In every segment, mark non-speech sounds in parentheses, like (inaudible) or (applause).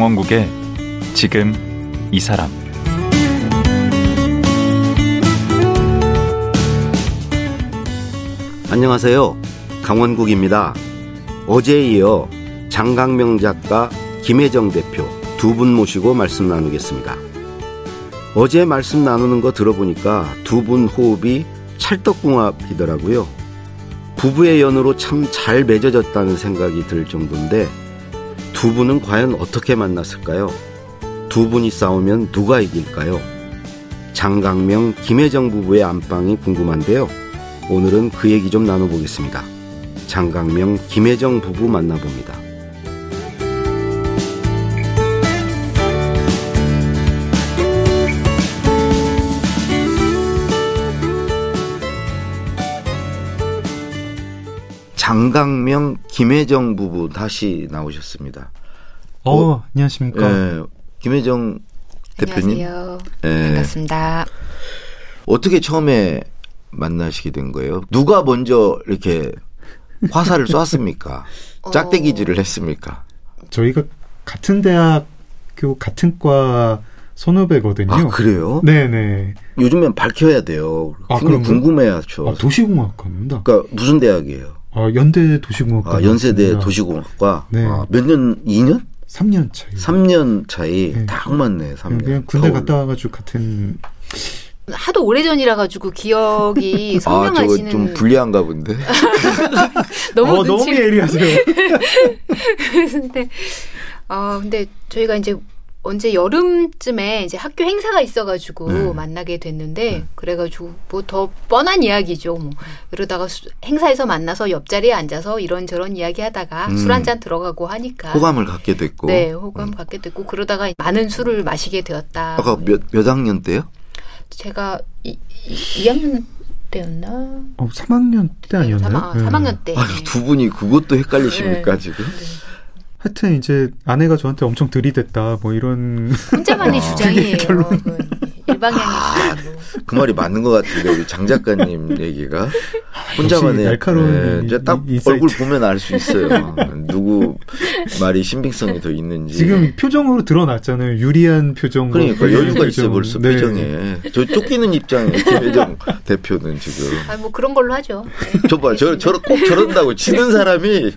강원국의 지금 이 사람 안녕하세요. 강원국입니다. 어제에 이어 장강명 작가, 김혜정 대표 두 분 모시고 말씀 나누겠습니다. 어제 말씀 나누는 거 들어보니까 두 분 호흡이 찰떡궁합이더라고요. 부부의 연으로 참 잘 맺어졌다는 생각이 들 정도인데 두 분은 과연 어떻게 만났을까요? 두 분이 싸우면 누가 이길까요? 장강명, 김혜정 부부의 안방이 궁금한데요. 오늘은 그 얘기 좀 나눠보겠습니다. 장강명, 김혜정 부부 만나봅니다. 장강명, 김혜정 부부 다시 나오셨습니다. 어, 어 안녕하십니까. 예, 김혜정 대표님. 안녕하세요. 예. 반갑습니다. 어떻게 처음에 만나시게 된 거예요? 누가 먼저 이렇게 화살을 (laughs) 쐈습니까? 어. 짝대기질을 했습니까? 저희가 같은 대학교 같은 과 선후배거든요. 아, 그래요? 네네. 요즘엔 밝혀야 돼요. 아, 그럼 궁금해야죠. 아, 도시공학과입니다. 그러니까 무슨 대학이에요? 아, 연대 도시공학과. 아, 연세대 도시공학과. 네. 아, 몇 년, 2년? 3년 차이. 3년 차이. 네. 딱 맞네, 3년. 그냥 군대 겨울. 갔다 와가지고 같은. 하도 오래전이라 가지고 기억이 선명하시는. (laughs) 아, 저거 좀 불리한가 본데. (laughs) 너무 어, 너무 예리하세요. (laughs) 근데, 아, 근데 저희가 이제 언제 여름쯤에 이제 학교 행사가 있어가지고 네. 만나게 됐는데 네. 그래가지고 뭐 더 뻔한 이야기죠. 뭐 이러다가 수, 행사에서 만나서 옆자리에 앉아서 이런저런 이야기하다가 음. 술한 잔 들어가고 하니까 호감을 갖게 됐고 네 호감 음. 갖게 됐고 그러다가 많은 술을 마시게 되었다. 아까 몇, 몇 학년 때요? 제가 이, 이, 2학년 때였나? 어, 3학년 때 아니었나요? 3, 아, 3학년 때. 아, 두 분이 그것도 헷갈리십니까 네. 지금? 네. 하여튼 이제 아내가 저한테 엄청 들이댔다 뭐 이런 혼자만의 주장이에요. 결론. 일방향이 아, 그 말이 맞는 것 같은데 우리 장 작가님 (laughs) 얘기가 혼자만의 날카로운 네, 딱 얼굴 보면 알 수 있어요. (laughs) 누구 말이 신빙성이 더 있는지. 지금 표정으로 드러났잖아요. 유리한 표정. 그러니까 여유가 있어 벌써 네. 표정에. 저 쫓기는 입장에 김혜정 (laughs) 대표는 지금. 아뭐 그런 걸로 하죠. 네. 저봐 저 저꼭 저런다고 치는 사람이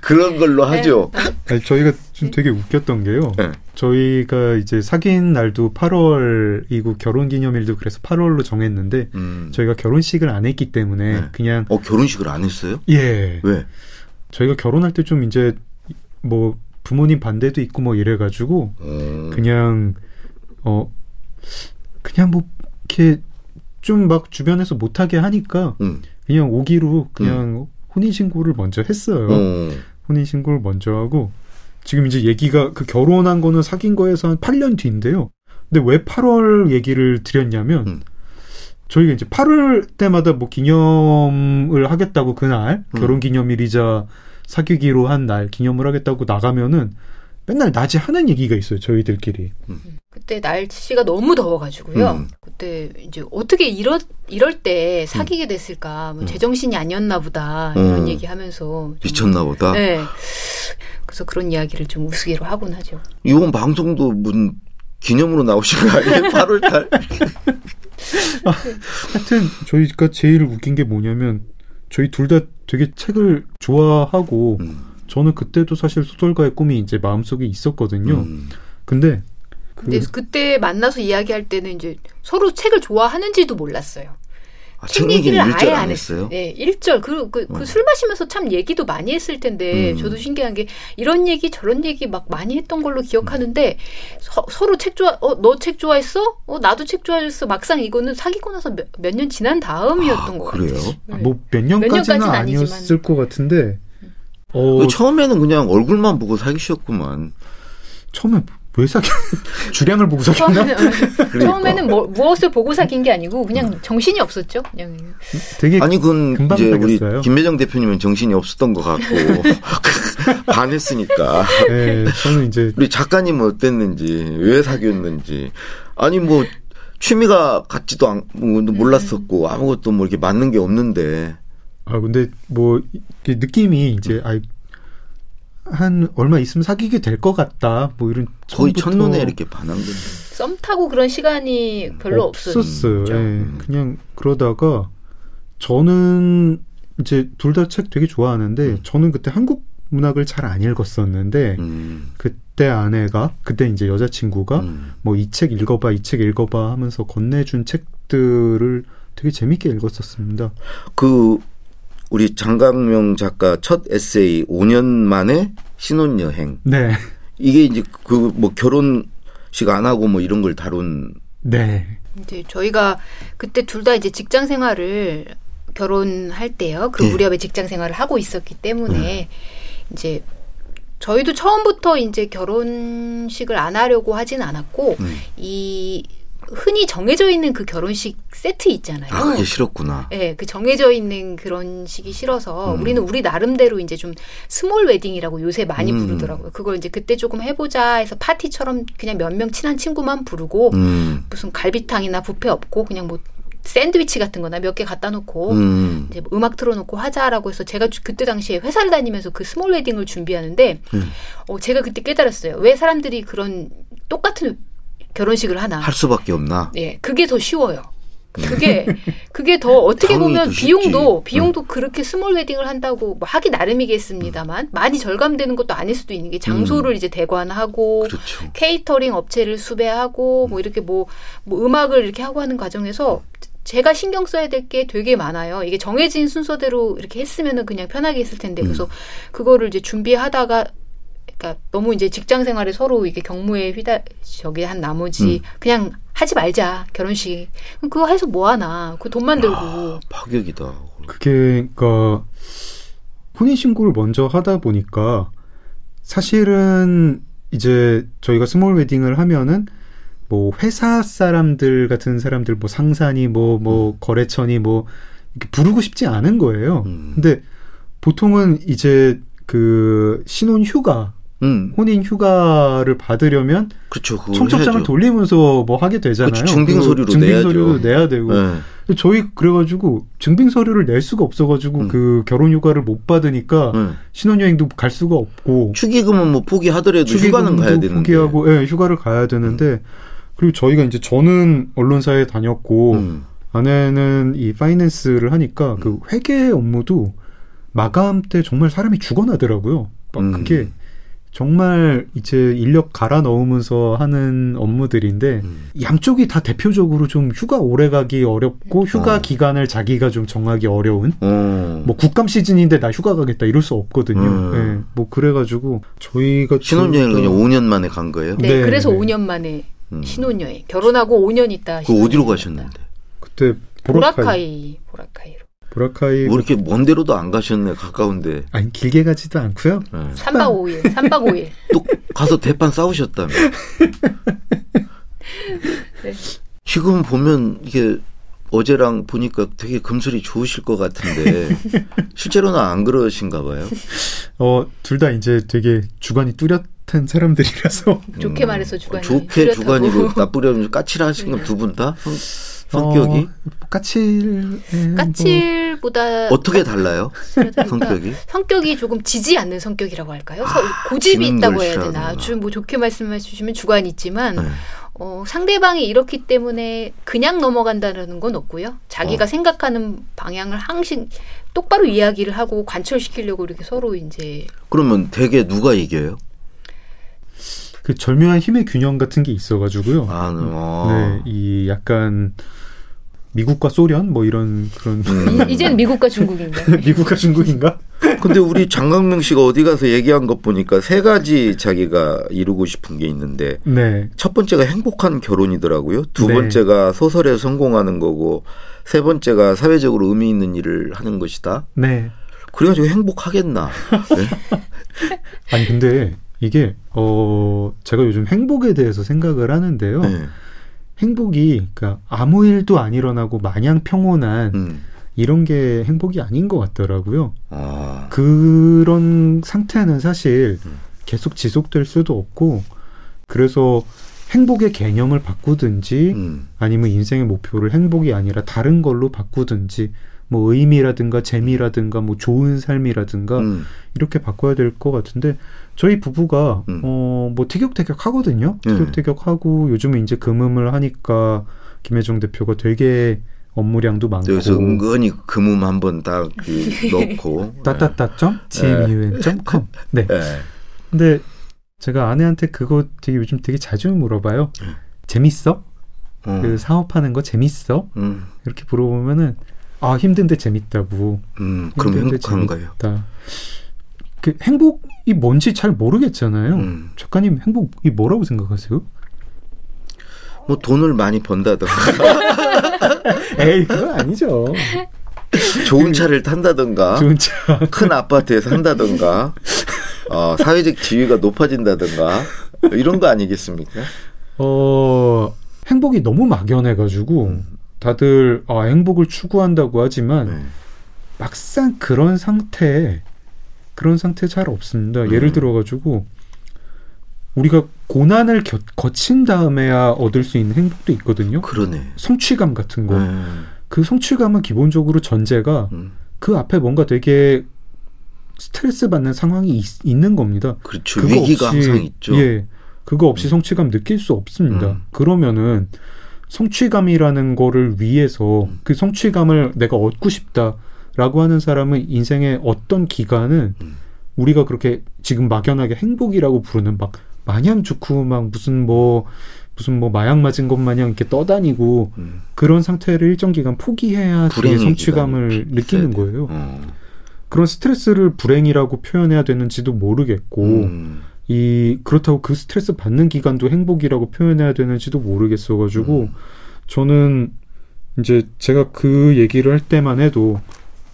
그런 걸로 하죠. 네. 아니, 저희가 좀 되게 웃겼던 게요. 네. 저희가 이제 사귄 날도 8월이고 결혼 기념일도 그래서 8월로 정했는데 음. 저희가 결혼식을 안 했기 때문에 네. 그냥 어 결혼식을 안 했어요? 예. 왜? 저희가 결혼할 때 좀 이제 뭐 부모님 반대도 있고 뭐 이래 가지고 음. 그냥 어 그냥 뭐 이렇게 좀 막 주변에서 못하게 하니까 음. 그냥 오기로 그냥 음. 혼인 신고를 먼저 했어요. 음. 혼인 신고를 먼저 하고 지금 이제 얘기가 그 결혼한 거는 사귄 거에서 한 8년 뒤인데요. 근데 왜 8월 얘기를 드렸냐면 음. 저희가 이제 8월 때마다 뭐 기념을 하겠다고 그날 음. 결혼 기념일이자 사귀기로 한 날 기념을 하겠다고 나가면은 맨날 낮에 하는 얘기가 있어요 저희들끼리. 음. 그때 날씨가 너무 더워가지고요. 음. 그때 이제 어떻게 이럴 이럴 때 사귀게 음. 됐을까? 뭐 음. 제정신이 아니었나 보다 이런 음. 얘기 하면서 미쳤나 보다. 네. 그래서 그런 이야기를 좀 우스개로 하곤 하죠. 이번 방송도 문 기념으로 나오신 거 아니에요? (laughs) 8월달. 아, 하여튼 저희가 제일 웃긴 게 뭐냐면 저희 둘 다 되게 책을 좋아하고 음. 저는 그때도 사실 소설가의 꿈이 이제 마음속에 있었거든요. 음. 근데 그 근데 그때 만나서 이야기할 때는 이제 서로 책을 좋아하는지도 몰랐어요. 아, 책 얘기를 아예 안 했어요. 네, 1절. 그, 그, 그술 어. 마시면서 참 얘기도 많이 했을 텐데, 음. 저도 신기한 게, 이런 얘기, 저런 얘기 막 많이 했던 걸로 기억하는데, 서, 서로 책 좋아, 어, 너 책 좋아했어? 어, 나도 책 좋아했어. 막상 이거는 사귀고 나서 몇 년 지난 다음이었던 아, 것 그래요? 같아요. 네. 뭐몇 년까지는 아니었을 것 같은데, 어, 처음에는 그냥 얼굴만 보고 사귀셨구만. 처음에 왜 사귀? (laughs) 주량을 보고 사귀나? 그러니까. 처음에는 뭐, 무엇을 보고 사귄 게 아니고 그냥 음. 정신이 없었죠. 그냥. 되게 아니 그건 이제 우리 김매정 대표님은 정신이 없었던 것 같고 (laughs) 반했으니까. 네, 저는 이제 우리 작가님은 어땠는지 왜 사귀었는지 아니 뭐 취미가 같지도 않, 뭐 몰랐었고 아무것도 뭐 이렇게 맞는 게 없는데. 아 근데 뭐 느낌이 이제 아 한 얼마 있으면 사귀게 될 것 같다. 뭐 이런 거의 처음부터 첫눈에 이렇게 반한 건데. 썸 타고 그런 시간이 별로 없었어요. 없었어요. 예. 음. 그냥 그러다가 저는 이제 둘 다 책 되게 좋아하는데 음. 저는 그때 한국 문학을 잘 안 읽었었는데 음. 그때 아내가 그때 이제 여자친구가 음. 뭐이 책 읽어봐 이 책 읽어봐 하면서 건네준 책들을 되게 재밌게 읽었었습니다. 그 우리 장강명 작가 첫 에세이 5년 만에 신혼여행 네, 이게 이제 그 뭐 결혼식 안 하고 뭐 이런 걸 다룬 네, 이제 저희가 그때 둘 다 이제 직장 생활을 결혼할 때요. 그 네. 무렵에 직장 생활을 하고 있었기 때문에 네. 이제 저희도 처음부터 이제 결혼식을 안 하려고 하진 않았고 음. 이 흔히 정해져 있는 그 결혼식 세트 있잖아요. 아 그게 싫었구나. 예, 그 정해져 있는 그런 식이 싫어서 음. 우리는 우리 나름대로 이제 좀 small wedding이라고 요새 많이 음. 부르더라고요. 그걸 이제 그때 조금 해보자 해서 파티처럼 그냥 몇 명 친한 친구만 부르고 음. 무슨 갈비탕이나 뷔페 없고 그냥 뭐 샌드위치 같은 거나 몇 개 갖다 놓고 음. 이제 뭐 음악 틀어놓고 하자라고 해서 제가 주- 그때 당시에 회사를 다니면서 그 small wedding을 준비하는데 음. 어, 제가 그때 깨달았어요. 왜 사람들이 그런 똑같은 결혼식을 하나? 할 수밖에 없나. 예, 그게 더 쉬워요. 그게 그게 더 어떻게 보면. 비용도 비용도 그렇게 small wedding을 한다고 뭐 하기 나름이겠습니다만 많이 절감되는 것도 아닐 수도 있는 게 장소를 이제 대관하고 그렇죠. 케이터링 업체를 수배하고 뭐 이렇게 뭐, 뭐 음악을 이렇게 하고 하는 과정에서 제가 신경 써야 될 게 되게 많아요. 이게 정해진 순서대로 이렇게 했으면은 그냥 편하게 했을 텐데 그래서 그거를 이제 준비하다가 그러니까 너무 이제 직장 생활에 서로 이게 경무에 휘다 저기 한 나머지 그냥 하지 말자 결혼식 그거 해서 뭐 하나 그 돈만 들고 아, 파격이다. 그게 그러니까 혼인 신고를 먼저 하다 보니까 사실은 이제 저희가 small wedding을 하면은 뭐 회사 사람들 같은 사람들 뭐 상사니 뭐뭐 거래처니 뭐 이렇게 부르고 싶지 않은 거예요. 음. 근데 보통은 이제 그 신혼 휴가, 음. 혼인 휴가를 받으려면. 그걸 청첩장을 해야죠. 돌리면서 뭐 하게 되잖아요. 그치, 증빙 그거 서류로 증빙. 서류도 내야 되고. 네. 저희 그래가지고 증빙 서류를 낼 수가 없어가지고 음. 그 결혼 휴가를 못 받으니까 네. 신혼여행도 갈 수가 없고 축의금은 뭐 포기하더라도 휴가는 가야 되는데. 포기하고 예, 휴가를 가야 되는데 그리고 저희가 이제 저는 언론사에 다녔고 음. 아내는 이 파이낸스를 하니까 그 회계 업무도 마감 때 정말 사람이 죽어나더라고요. 막 음. 그게 정말 이제 인력 갈아 넣으면서 하는 업무들인데 음. 양쪽이 다 대표적으로 좀 휴가 오래 가기 어렵고 휴가 어. 기간을 자기가 좀 정하기 어려운 어. 뭐 국감 시즌인데 나 휴가 가겠다 이럴 수 없거든요. 음. 예, 뭐 그래가지고 저희가 신혼여행을 그냥 5년 만에 간 거예요? 네, 네, 그래서 네. 5년 만에 음. 신혼여행 결혼하고 5년 있다 그 어디로 가셨는데? 그때 보라카이 보라카이 보라카이로 보라카이 뭐 이렇게 먼 데로도 안 가셨네, 가까운데. 아니 길게 가지도 않고요. 네. 3박 5일 3박 5일 또 가서 대판 싸우셨다며. (laughs) 네. 지금 보면 이게 어제랑 보니까 되게 금술이 좋으실 것 같은데 (laughs) 실제로는 안 그러신가 봐요. 어, 둘 다 이제 되게 주관이 뚜렷한 사람들이라서 좋게 음. 말해서 주관이 좋게 뚜렷하고. 주관이고 나쁘려면 까칠하신 건 두 분 다? 성, 성격이? 어, 까칠 예, 뭐, 까칠보다 어떻게 달라요? 성격이? 성격이 조금 지지 않는 성격이라고 할까요? 서- 고집이 있다고 걸 해야 되나? 싫어하는구나. 주뭐 좋게 말씀해 주시면 주관이 있지만 네. 어, 상대방이 이렇기 때문에 그냥 넘어간다는 건 없고요. 자기가 어. 생각하는 방향을 항상 똑바로 이야기를 하고 관철시키려고 이렇게 서로 이제 그러면 대개 누가 이겨요? 그 절묘한 힘의 균형 같은 게 있어가지고요. 아, 어. 네, 이 약간 미국과 소련 뭐 이런 그런 음. 이- 이제는 미국과 중국인가? (laughs) 미국과 중국인가? 근데 우리 장강명 씨가 어디 가서 얘기한 것 보니까 세 가지 자기가 이루고 싶은 게 있는데 네, 첫 번째가 행복한 결혼이더라고요. 두 네. 번째가 소설에 성공하는 거고 세 번째가 사회적으로 의미 있는 일을 하는 것이다. 네. 그래가지고 행복하겠나? (laughs) 네? 아니 근데 이게 어 제가 요즘 행복에 대해서 생각을 하는데요. 네. 행복이 그러니까 아무 일도 안 일어나고 마냥 평온한 음. 이런 게 행복이 아닌 것 같더라고요. 아, 그런 상태는 사실 음. 계속 지속될 수도 없고 그래서 행복의 개념을 바꾸든지 음. 아니면 인생의 목표를 행복이 아니라 다른 걸로 바꾸든지 뭐 의미라든가 재미라든가 뭐 좋은 삶이라든가 음. 이렇게 바꿔야 될 것 같은데 저희 부부가 음. 어뭐 티격태격 하거든요. 네. 티격태격 하고 요즘에 이제 금음을 하니까 김혜정 대표가 되게 업무량도 많고 여기서 은근히 금음 한번 딱그 (laughs) 넣고. 따따따점 gmun.com 네. 예. 근데 제가 아내한테 그거 되게 요즘 되게 자주 물어봐요. 네. 재밌어? 어. 그 사업하는 거 재밌어? 음. 이렇게 물어보면은 아 힘든데 재밌다고. 음. 그럼 행복한가요? 재밌다. 그 행복이 뭔지 잘 모르겠잖아요. 음. 작가님 행복이 뭐라고 생각하세요? 뭐 돈을 많이 번다든가 (laughs) 에이 그건 아니죠. 좋은 차를 탄다든가 좋은 차. 큰 아파트에 산다든가 어, 사회적 지위가 높아진다든가 이런 거 아니겠습니까? 어 행복이 너무 막연해가지고 다들 아, 행복을 추구한다고 하지만 네. 막상 그런 상태에 그런 상태 잘 없습니다. 음. 예를 들어가지고 우리가 고난을 겨- 거친 다음에야 얻을 수 있는 행복도 있거든요. 그러네. 성취감 같은 거. 네. 그 성취감은 기본적으로 전제가 음, 그 앞에 뭔가 되게 스트레스 받는 상황이 있, 는 겁니다. 그렇죠. 그거 위기가 없이- 항상 있죠. 예. 그거 없이 성취감 느낄 수 없습니다. 음. 그러면은 성취감이라는 거를 위해서 음. 그 성취감을 내가 얻고 싶다라고 하는 사람은 인생의 어떤 기간은 음. 우리가 그렇게 지금 막연하게 행복이라고 부르는 막 마냥 좋고 막 무슨 뭐 무슨 뭐 마약 맞은 것 마냥 이렇게 떠다니고 음, 그런 상태를 일정 기간 포기해야 불행의 성취감을 느끼는 거예요. 어. 그런 스트레스를 불행이라고 표현해야 되는지도 모르겠고 음, 이 그렇다고 그 스트레스 받는 기간도 행복이라고 표현해야 되는지도 모르겠어 가지고 음. 저는 이제 제가 그 얘기를 할 때만 해도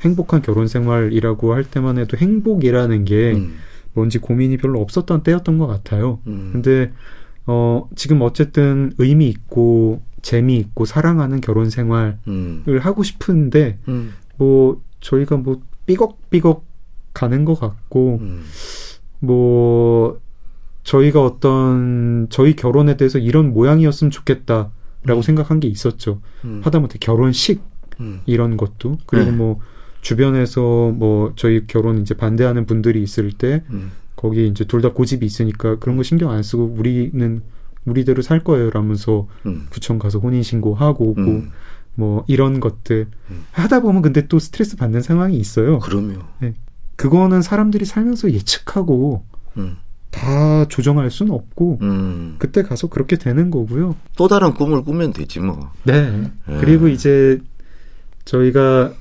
행복한 결혼 생활이라고 할 때만 해도 행복이라는 게 음, 뭔지 고민이 별로 없었던 때였던 것 같아요. 음. 근데 어 지금 어쨌든 의미 있고 재미 있고 사랑하는 결혼 생활을 음, 하고 싶은데 음, 뭐 저희가 뭐 삐걱삐걱 가는 것 같고 음, 뭐 저희가 어떤 저희 결혼에 대해서 이런 모양이었으면 좋겠다라고 음. 생각한 게 있었죠. 음, 하다못해 결혼식 음, 이런 것도 그리고 네. 뭐 주변에서 뭐 저희 결혼 이제 반대하는 분들이 있을 때 음, 거기 이제 둘 다 고집이 있으니까 그런 거 신경 안 쓰고 우리는 우리대로 살 거예요라면서 음, 구청 가서 혼인 신고하고 오고 음. 뭐 이런 것들 음. 하다 보면 근데 또 스트레스 받는 상황이 있어요. 그럼요. 그거는 사람들이 살면서 예측하고 음, 다 조정할 수는 없고 음. 그때 가서 그렇게 되는 거고요. 또 다른 꿈을 꾸면 되지 뭐. 네. 예. 그리고 이제 저희가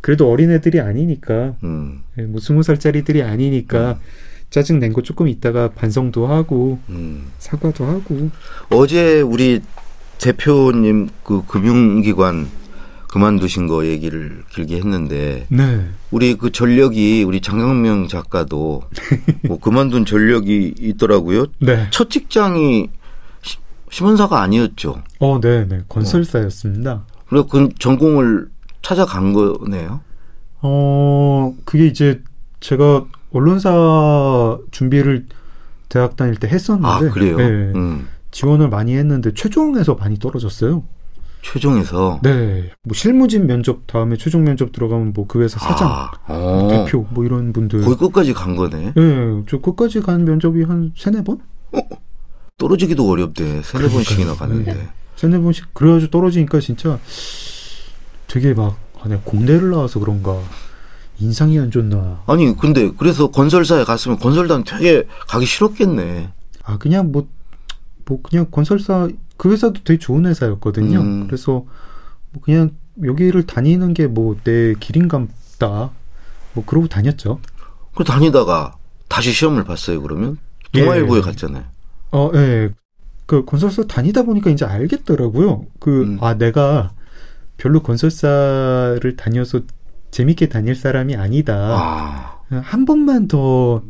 그래도 어린 애들이 아니니까 음, 예, 뭐 스무 살짜리들이 아니니까 짜증 낸 거 조금 있다가 반성도 하고 음. 사과도 하고 어제 우리 대표님 그 금융기관 그만두신 거 얘기를 길게 했는데 네. 우리 그 전력이 우리 장강명 작가도 (laughs) 뭐 그만둔 전력이 있더라고요. 네. 첫 직장이 시- 신문사가 아니었죠. 어, 네, 네. 건설사였습니다. 그래서 그 전공을 찾아간 거네요. 어, 그게 이제 제가 언론사 준비를 대학 다닐 때 했었는데 아 그래요. 네. 음, 지원을 많이 했는데 최종에서 많이 떨어졌어요. 최종에서 네. 뭐 실무진 면접 다음에 최종 면접 들어가면 뭐 그 회사 사장, 아, 어. 대표 뭐 이런 분들. 거기 끝까지 간 거네. 네, 저 끝까지 간 면접이 한 세네 번? 떨어지기도 어렵대. 세네 번씩이나 가는데. 네. 세네 번씩 그래가지고 떨어지니까 진짜 되게 막 아, 내가 공대를 나와서 그런가 인상이 안 좋나. 아니 근데 그래서 건설사에 갔으면 건설단 되게 가기 싫었겠네. 아 그냥 뭐뭐 그냥 건설사 그 회사도 되게 좋은 회사였거든요. 음. 그래서 뭐 그냥 여기를 다니는 게 뭐 내 길인갑다. 뭐 그러고 다녔죠. 그 다니다가 다시 시험을 봤어요. 그러면 동아일보에 예. 갔잖아요. 어, 예. 그 건설사 다니다 보니까 이제 알겠더라고요. 그, 음. 아, 내가 별로 건설사를 다녀서 재밌게 다닐 사람이 아니다. 아, 한 번만 더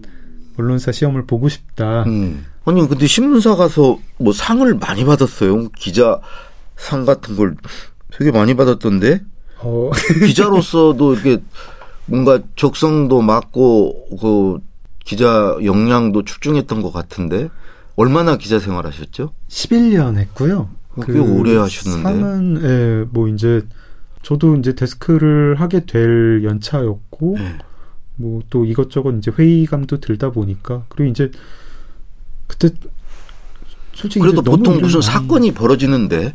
언론사 시험을 보고 싶다. 음. 아니 근데 신문사 가서 뭐 상을 많이 받았어요. 기자 상 같은 걸 되게 많이 받았던데 어, (laughs) 기자로서도 이렇게 뭔가 적성도 맞고 그 기자 역량도 출중했던 것 같은데 얼마나 기자 생활하셨죠? 11년 했고요. 꽤 오래 하셨는데. 상은, 예, 뭐 이제 저도 이제 데스크를 하게 될 연차였고 네. 뭐또 이것저것 이제 회의감도 들다 보니까 그리고 이제 그때 솔직히 그래도 보통 무슨 많이- 사건이 벌어지는데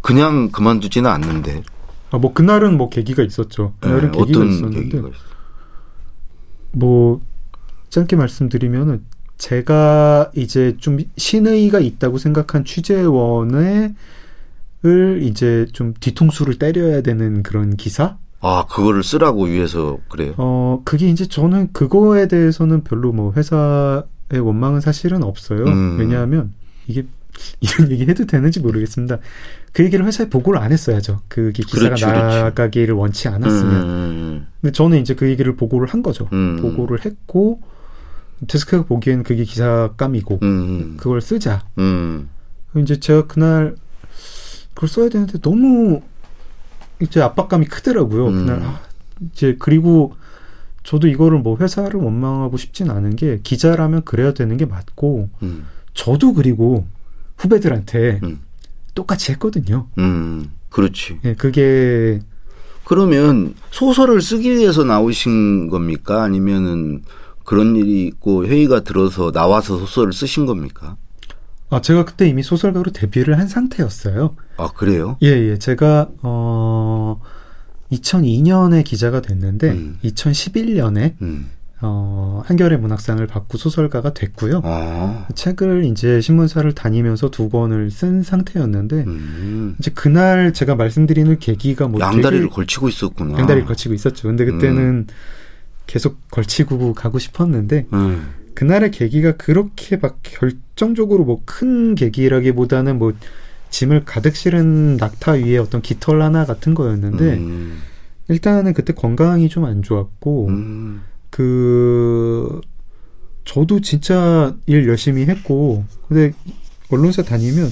그냥 그만두지는 않는데 아, 뭐 그날은 뭐 계기가 있었죠. 그날은 네, 계기가 있었는데 계기가? 뭐 짧게 말씀드리면은 제가 이제 좀 신의가 있다고 생각한 취재원을 이제 좀 뒤통수를 때려야 되는 그런 기사? 아 그거를 쓰라고 위해서 그래요. 어 그게 이제 저는 그거에 대해서는 별로 뭐 회사의 원망은 사실은 없어요. 음. 왜냐하면 이게 이런 얘기 해도 되는지 모르겠습니다. 그 얘기를 회사에 보고를 안 했어야죠. 그게 기사가 그렇죠. 나가기를 원치 않았으면. 음, 근데 저는 이제 그 얘기를 보고를 한 거죠. 음. 보고를 했고 데스크가 보기엔 그게 기사감이고 음, 그걸 쓰자. 음, 이제 제가 그날 그걸 써야 되는데 너무 이제 압박감이 크더라고요. 음. 그날 아, 이제 그리고 저도 이거를 뭐 회사를 원망하고 싶진 않은 게 기자라면 그래야 되는 게 맞고 음, 저도 그리고 후배들한테 음. 똑같이 했거든요. 음, 그렇지. 예, 그게 그러면 소설을 쓰기 위해서 나오신 겁니까? 아니면은 그런 일이 있고 회의가 들어서 나와서 소설을 쓰신 겁니까? 아 제가 그때 이미 소설가로 데뷔를 한 상태였어요. 아 그래요? 예, 예. 제가 어 2002년에 기자가 됐는데 음. 2011년에 음, 어 한겨레 문학상을 받고 소설가가 됐고요. 아, 책을 이제 신문사를 다니면서 두 권을 쓴 상태였는데 음, 이제 그날 제가 말씀드리는 계기가 뭐 양다리를 걸치고 있었구나. 양다리를 걸치고 있었죠. 근데 그때는 계속 걸치고 가고 싶었는데 음, 그날의 계기가 그렇게 막 결정적으로 뭐 큰 계기라기보다는 뭐 짐을 가득 실은 낙타 위에 어떤 깃털 하나 같은 거였는데 음, 일단은 그때 건강이 좀 안 좋았고 음, 그 저도 진짜 일 열심히 했고 근데 언론사 다니면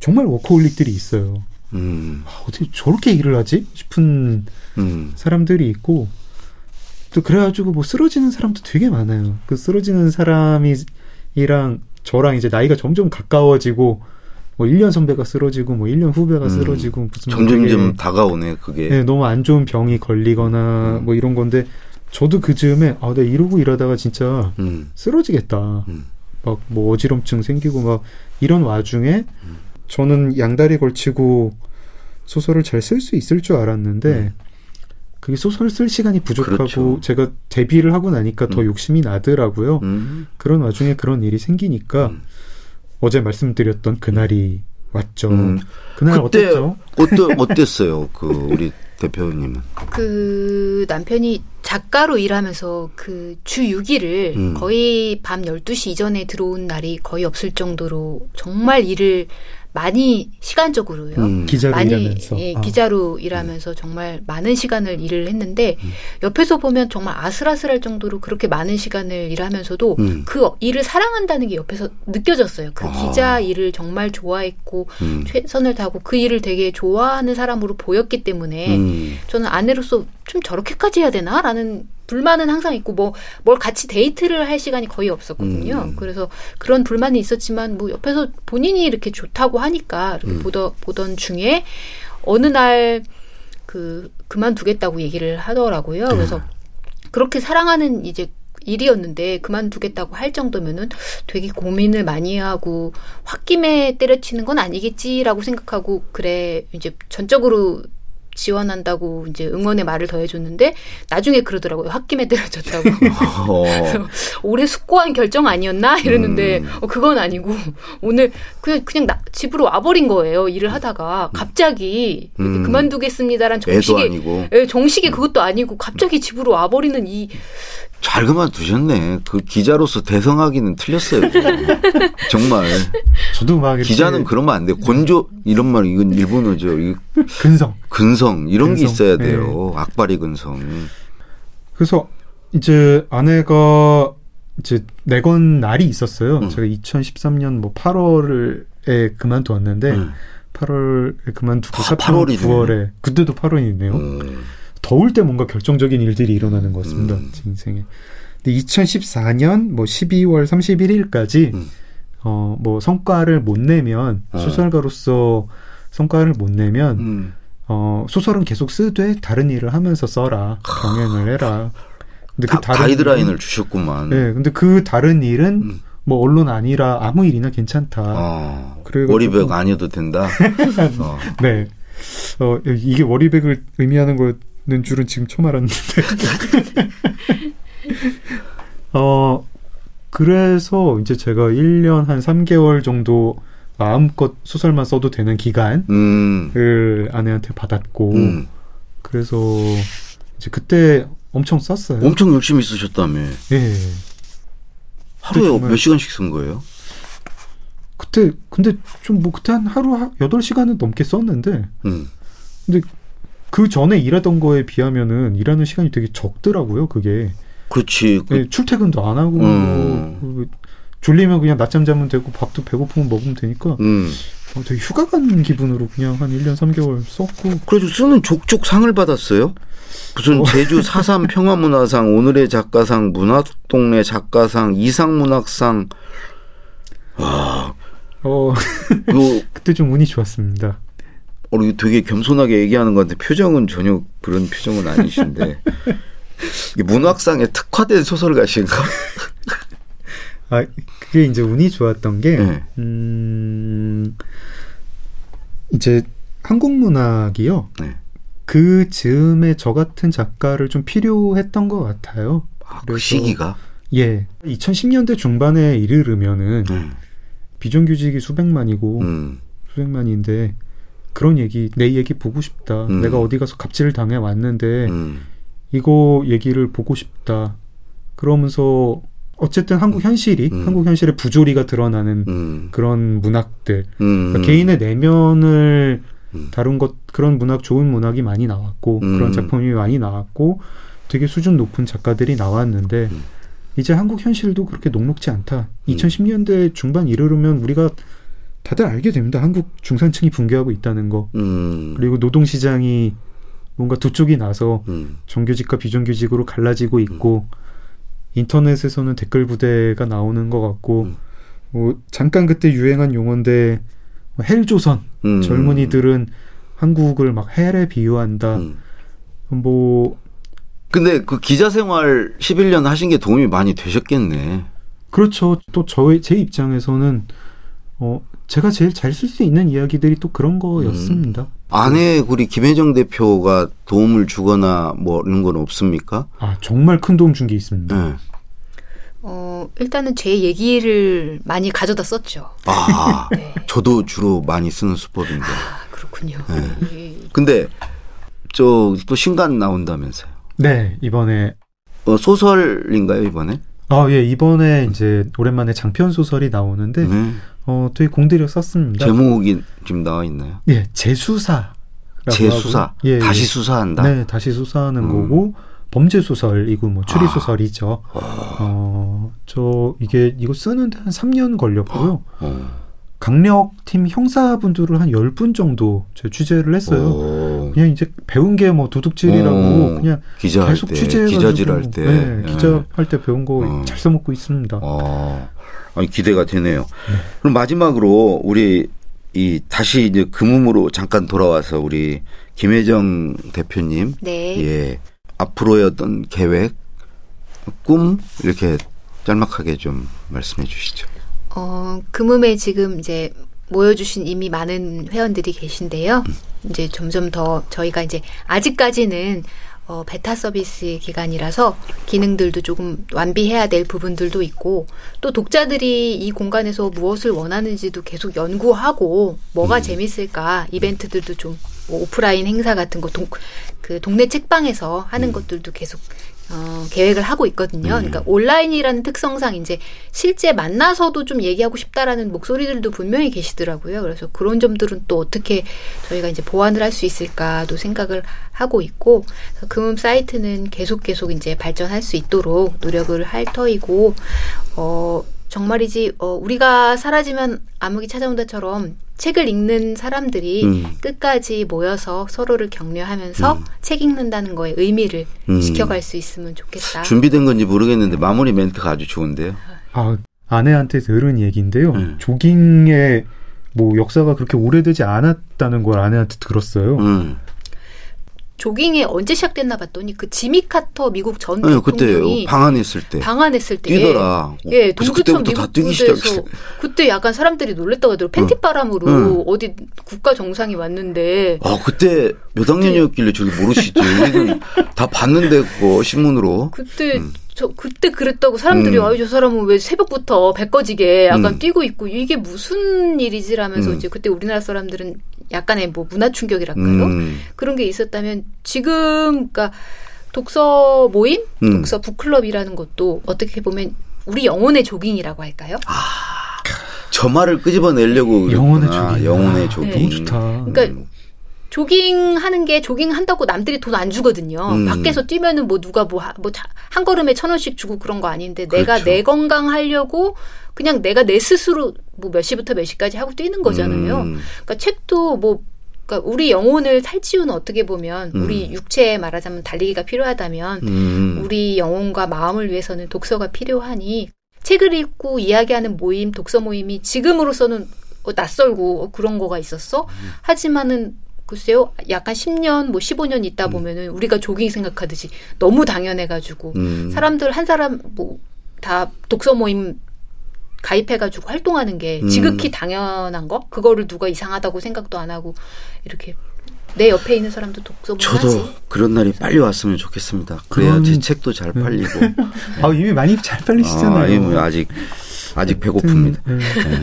정말 워커홀릭들이 있어요. 음, 아, 어떻게 저렇게 일을 하지? 싶은 음, 사람들이 있고 또 그래가지고 뭐 쓰러지는 사람도 되게 많아요. 그 쓰러지는 사람이랑 저랑 이제 나이가 점점 가까워지고 뭐 1년 선배가 쓰러지고 뭐 1년 후배가 음. 쓰러지고 무슨 뭐 점점점 되게 다가오네 그게. 네, 너무 안 좋은 병이 걸리거나 음. 뭐 이런 건데 저도 그 즈음에 아, 내가 이러고 일하다가 진짜 음, 쓰러지겠다. 음. 막뭐 어지럼증 생기고 막 이런 와중에 저는 양다리 걸치고 소설을 잘 쓸 수 있을 줄 알았는데 음. 그게 소설 쓸 시간이 부족하고 그렇죠. 제가 데뷔를 하고 나니까 더 음. 욕심이 나더라고요. 음, 그런 와중에 그런 일이 생기니까 음. 어제 말씀드렸던 그날이 왔죠. 음. 그날 그때 어땠죠? 어떠, (laughs) 어땠어요? 그 우리 대표님은. 그 남편이 작가로 일하면서 그 주 6일을 음. 거의 밤 12시 이전에 들어온 날이 거의 없을 정도로 정말 일을 많이 시간적으로요. 음. 기자로 많이 일하면서 예, 아. 기자로 일하면서 정말 많은 시간을 일을 했는데 음. 옆에서 보면 정말 아슬아슬할 정도로 그렇게 많은 시간을 일하면서도 음. 그 일을 사랑한다는 게 옆에서 느껴졌어요. 그 아. 기자 일을 정말 좋아했고 음. 최선을 다하고 그 일을 되게 좋아하는 사람으로 보였기 때문에 음. 저는 아내로서 좀 저렇게까지 해야 되나라는 불만은 항상 있고 뭐 뭘 같이 데이트를 할 시간이 거의 없었거든요. 음. 그래서 그런 불만이 있었지만 뭐 옆에서 본인이 이렇게 좋다고 하니까 이렇게 음. 보던 보던 중에 어느 날 그 그만두겠다고 얘기를 하더라고요. 네. 그래서 그렇게 사랑하는 이제 일이었는데 그만두겠다고 할 정도면은 되게 고민을 많이 하고 홧김에 때려치는 건 아니겠지라고 생각하고 그래 이제 전적으로 지원한다고 이제 응원의 말을 더해줬는데 나중에 그러더라고요 홧김에 때려쳤다고 (laughs) 어. 올해 숙고한 결정 아니었나 이랬는데 음. 어, 그건 아니고 오늘 그냥 그냥 나, 집으로 와버린 거예요 일을 하다가 갑자기 음. 그만두겠습니다란 아니고 예, 정식의 그것도 아니고 갑자기 집으로 와버리는 이 잘 그만두셨네. 그 기자로서 대성하기는 틀렸어요. (laughs) 정말 저도 막 기자는 그러면 안 돼. 곤조 이런 말 이건 일본어죠. 이 근성 근성 이런 게 근성. 있어야 네. 돼요. 악바리 근성. 그래서 이제 아내가 이제 내건 날이 있었어요. 음. 제가 2013년 뭐 8월에 그만두었는데 음. 8월에 그만두고 아, 사표 8월이네. 9월에 그때도 8월이네요. 음. 더울 때 뭔가 결정적인 일들이 일어나는 것 같습니다. 음. 제 인생에. 근데 2014년 뭐 12월 31일까지 음. 어뭐 성과를 못 내면 어. 소설가로서 성과를 못 내면 음. 어, 소설은 계속 쓰되 다른 일을 하면서 써라. 병행을 해라. 근데 다, 가이드라인을 주셨구만. 네, 근데 그 다른 일은 음. 뭐 언론 아니라 아무 일이나 괜찮다. 어, 그래가지고- 워리백 아니어도 된다. (laughs) 어. 네. 어, 이게 워리백을 의미하는 거 는 줄은 지금 처음 알았는데. (laughs) 어, 그래서 이제 제가 1년 한 3개월 정도 마음껏 소설만 써도 되는 기간을 음. 아내한테 받았고, 음. 그래서 이제 그때 엄청 썼어요. 엄청 열심히 쓰셨다며. 예. 하루에 몇 시간씩 쓴 거예요? 그때, 근데 좀 뭐 그때 한 하루 하- 8시간은 넘게 썼는데, 음. 그 전에 일하던 거에 비하면은 일하는 시간이 되게 적더라고요, 그게. 그렇지. 그, 예, 출퇴근도 안 하고 음. 그, 졸리면 그냥 낮잠 자면 되고 밥도 배고프면 먹으면 되니까 음. 어, 되게 휴가 간 기분으로 그냥 한 1년 3개월 썼고 그래도 쓰는 족족 상을 받았어요. 무슨 어. 제주 사삼 평화문화상, 오늘의 작가상, 문화동네 작가상, 이상문학상. 와, 어, 이거, (laughs) 그때 좀 운이 좋았습니다. 어, 되게 겸손하게 얘기하는 건데 표정은 전혀 그런 표정은 아니신데. (laughs) 이 문학상에 특화된 소설가신가? 아 그게 이제 운이 좋았던 게 네. 음, 이제 한국 문학이요. 네. 그 즈음에 저 같은 작가를 좀 필요했던 것 같아요. 아, 그 시기가. 예. 2010년대 중반에 이르르면은 네. 비정규직이 수백만이고 음. 수백만인데 그런 얘기 내 얘기 보고 싶다. 음. 내가 어디 가서 갑질을 당해 왔는데 음. 이거 얘기를 보고 싶다. 그러면서 어쨌든 한국 현실이 음. 한국 현실의 부조리가 드러나는 음. 그런 문학들 음. 그러니까 개인의 내면을 음. 다룬 것 그런 문학 좋은 문학이 많이 나왔고 음. 그런 작품이 많이 나왔고 되게 수준 높은 작가들이 나왔는데 음. 이제 한국 현실도 그렇게 녹록지 않다. 2010년대 중반 이르르면 우리가 다들 알게 됩니다. 한국 중산층이 붕괴하고 있다는 거. 음. 그리고 노동 시장이 뭔가 두 쪽이 나서 음. 정규직과 비정규직으로 갈라지고 있고 인터넷에서는 댓글 부대가 나오는 것 같고 음. 뭐 잠깐 그때 유행한 용어인데 뭐 헬조선 음. 젊은이들은 한국을 막 헬에 비유한다. 음. 뭐 근데 그 기자 생활 11년 하신 게 도움이 많이 되셨겠네. 그렇죠. 또 저의 제 입장에서는 어 제가 제일 잘 쓸 수 있는 이야기들이 또 그런 거였습니다. 아내 우리 김혜정 대표가 도움을 주거나 뭐 이런 건 없습니까? 아 정말 큰 도움 준 게 있습니다. 네. 어, 일단은 제 얘기를 많이 가져다 썼죠. 아, (laughs) 네. 저도 주로 많이 쓰는 수법인데. 아, 그렇군요. 네. 예. 근데 저 또 신간 나온다면서요? 네 이번에 어, 소설인가요 이번에? 아 예 이번에 이제 오랜만에 장편 소설이 나오는데 네. 어 되게 공들여 썼습니다. 제목이 지금 나와 있나요? 예 재수사. 재수사. 예, 다시 예. 수사한다. 네, 다시 수사하는 음. 거고 범죄 소설이고 뭐 추리 아. 소설이죠. 어, 저 이게 이거 쓰는데 한 3년 걸렸고요. 어. 강력팀 형사분들을 한 10분 정도 제가 취재를 했어요. 어. 그냥 이제 배운 게 뭐 도둑질이라고 어. 그냥 기자할 계속 때, 취재해가지고 기자질 할 때. 네, 예. 기자할 때 배운 거잘 어. 써먹고 있습니다. 어, 아니 기대가 되네요. 그럼 마지막으로 우리 이 다시 이제 금음으로 잠깐 돌아와서 우리 김혜정 대표님, 네. 예 앞으로의 어떤 계획, 꿈 이렇게 짤막하게 좀 말씀해 주시죠. 어, 금음에 지금 이제 모여주신 이미 많은 회원들이 계신데요. 이제 점점 더 저희가 이제 아직까지는 어, 베타 서비스 기간이라서 기능들도 조금 완비해야 될 부분들도 있고 또 독자들이 이 공간에서 무엇을 원하는지도 계속 연구하고 뭐가 재밌을까 이벤트들도 좀 뭐 오프라인 행사 같은 거 동, 그 동네 책방에서 하는 것들도 계속 어, 계획을 하고 있거든요. 그러니까 온라인이라는 특성상 이제 실제 만나서도 좀 얘기하고 싶다라는 목소리들도 분명히 계시더라고요. 그래서 그런 점들은 또 어떻게 저희가 이제 보완을 할 수 있을까도 생각을 하고 있고 금음 사이트는 계속 계속 이제 발전할 수 있도록 노력을 할 터이고 어 정말이지 어 우리가 사라지면 암흑이 찾아온다처럼 책을 읽는 사람들이 음. 끝까지 모여서 서로를 격려하면서 음. 책 읽는다는 거에 의미를 음. 지켜갈 수 있으면 좋겠다. 준비된 건지 모르겠는데 마무리 멘트가 아주 좋은데요. 아, 아내한테 들은 얘기인데요. 음. 조깅의 뭐 역사가 그렇게 오래되지 않았다는 걸 아내한테 들었어요. 음, 조깅이 언제 시작됐나 봤더니 그 지미 카터 미국 전 네, 대통령이 방한했을 때 방한했을 때 뛰더라. 예, 예 동두천 미국 시작했어요. 그때 약간 사람들이 놀랬다고 하더라고 팬티 바람으로 응. 어디 국가 정상이 왔는데 아 그때 몇 학년이었길래 저기 모르시죠? 우리는 (laughs) 다 봤는데 그거 신문으로. 그때 음. 저 그때 그랬다고 사람들이 음. 아유 저 사람은 왜 새벽부터 배 꺼지게 약간 음. 뛰고 있고 이게 무슨 일이지라면서 음. 이제 그때 우리나라 사람들은 약간의 뭐 문화 충격이랄까요 음. 그런 게 있었다면 지금 그러니까 독서 모임, 음. 독서 북클럽이라는 것도 어떻게 보면 우리 영혼의 조깅이라고 할까요? 저 말을 끄집어내려고 영혼의 그랬구나. 조깅. 영혼의 아, 조깅. 너무 좋다. 그러니까 조깅 하는 게 조깅 한다고 남들이 돈 안 주거든요. 음. 밖에서 뛰면은 뭐 누가 뭐한 걸음에 천 원씩 주고 그런 거 아닌데 내가 그렇죠. 내 건강 하려고 그냥 내가 내 스스로 뭐 몇 시부터 몇 시까지 하고 뛰는 거잖아요. 음. 그러니까 책도 뭐 그러니까 우리 영혼을 살찌우는 어떻게 보면 음. 우리 육체에 말하자면 달리기가 필요하다면 음. 우리 영혼과 마음을 위해서는 독서가 필요하니 책을 읽고 이야기하는 모임, 독서 모임이 지금으로서는 어, 낯설고 어, 그런 거가 있었어. 하지만은 글쎄요, 약간 10년, 뭐 15년 있다 보면은 우리가 조깅 생각하듯이 너무 당연해가지고 음. 사람들 한 사람 뭐 다 독서 모임 가입해가지고 활동하는 게 음. 지극히 당연한 거? 그거를 누가 이상하다고 생각도 안 하고 이렇게 내 옆에 있는 사람도 독서 저도 하지. 그런 날이 빨리 왔으면 좋겠습니다. 그래야 그건- 제 책도 잘 팔리고. (laughs) 아 이미 많이 잘 팔리시잖아요. 아, 예, 뭐 아직 아직 배고픕니다.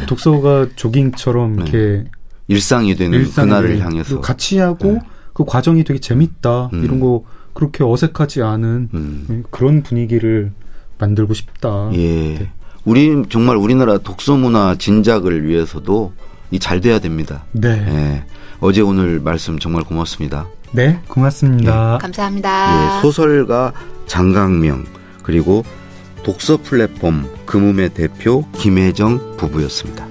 예, 독서가 조깅처럼 네. 이렇게 일상이 되는 일상에 그날을 향해서. 같이 하고 네. 그 과정이 되게 재밌다 음. 이런 거 그렇게 어색하지 않은 음. 예, 그런 분위기를 만들고 싶다. 예. 우리 정말 우리나라 독서 문화 진작을 위해서도 이 잘 돼야 됩니다. 네, 예. 어제 오늘 말씀 정말 고맙습니다. 네, 고맙습니다. 감사합니다. 예, 소설가 장강명 그리고 독서 플랫폼 금음의 대표 김혜정 부부였습니다.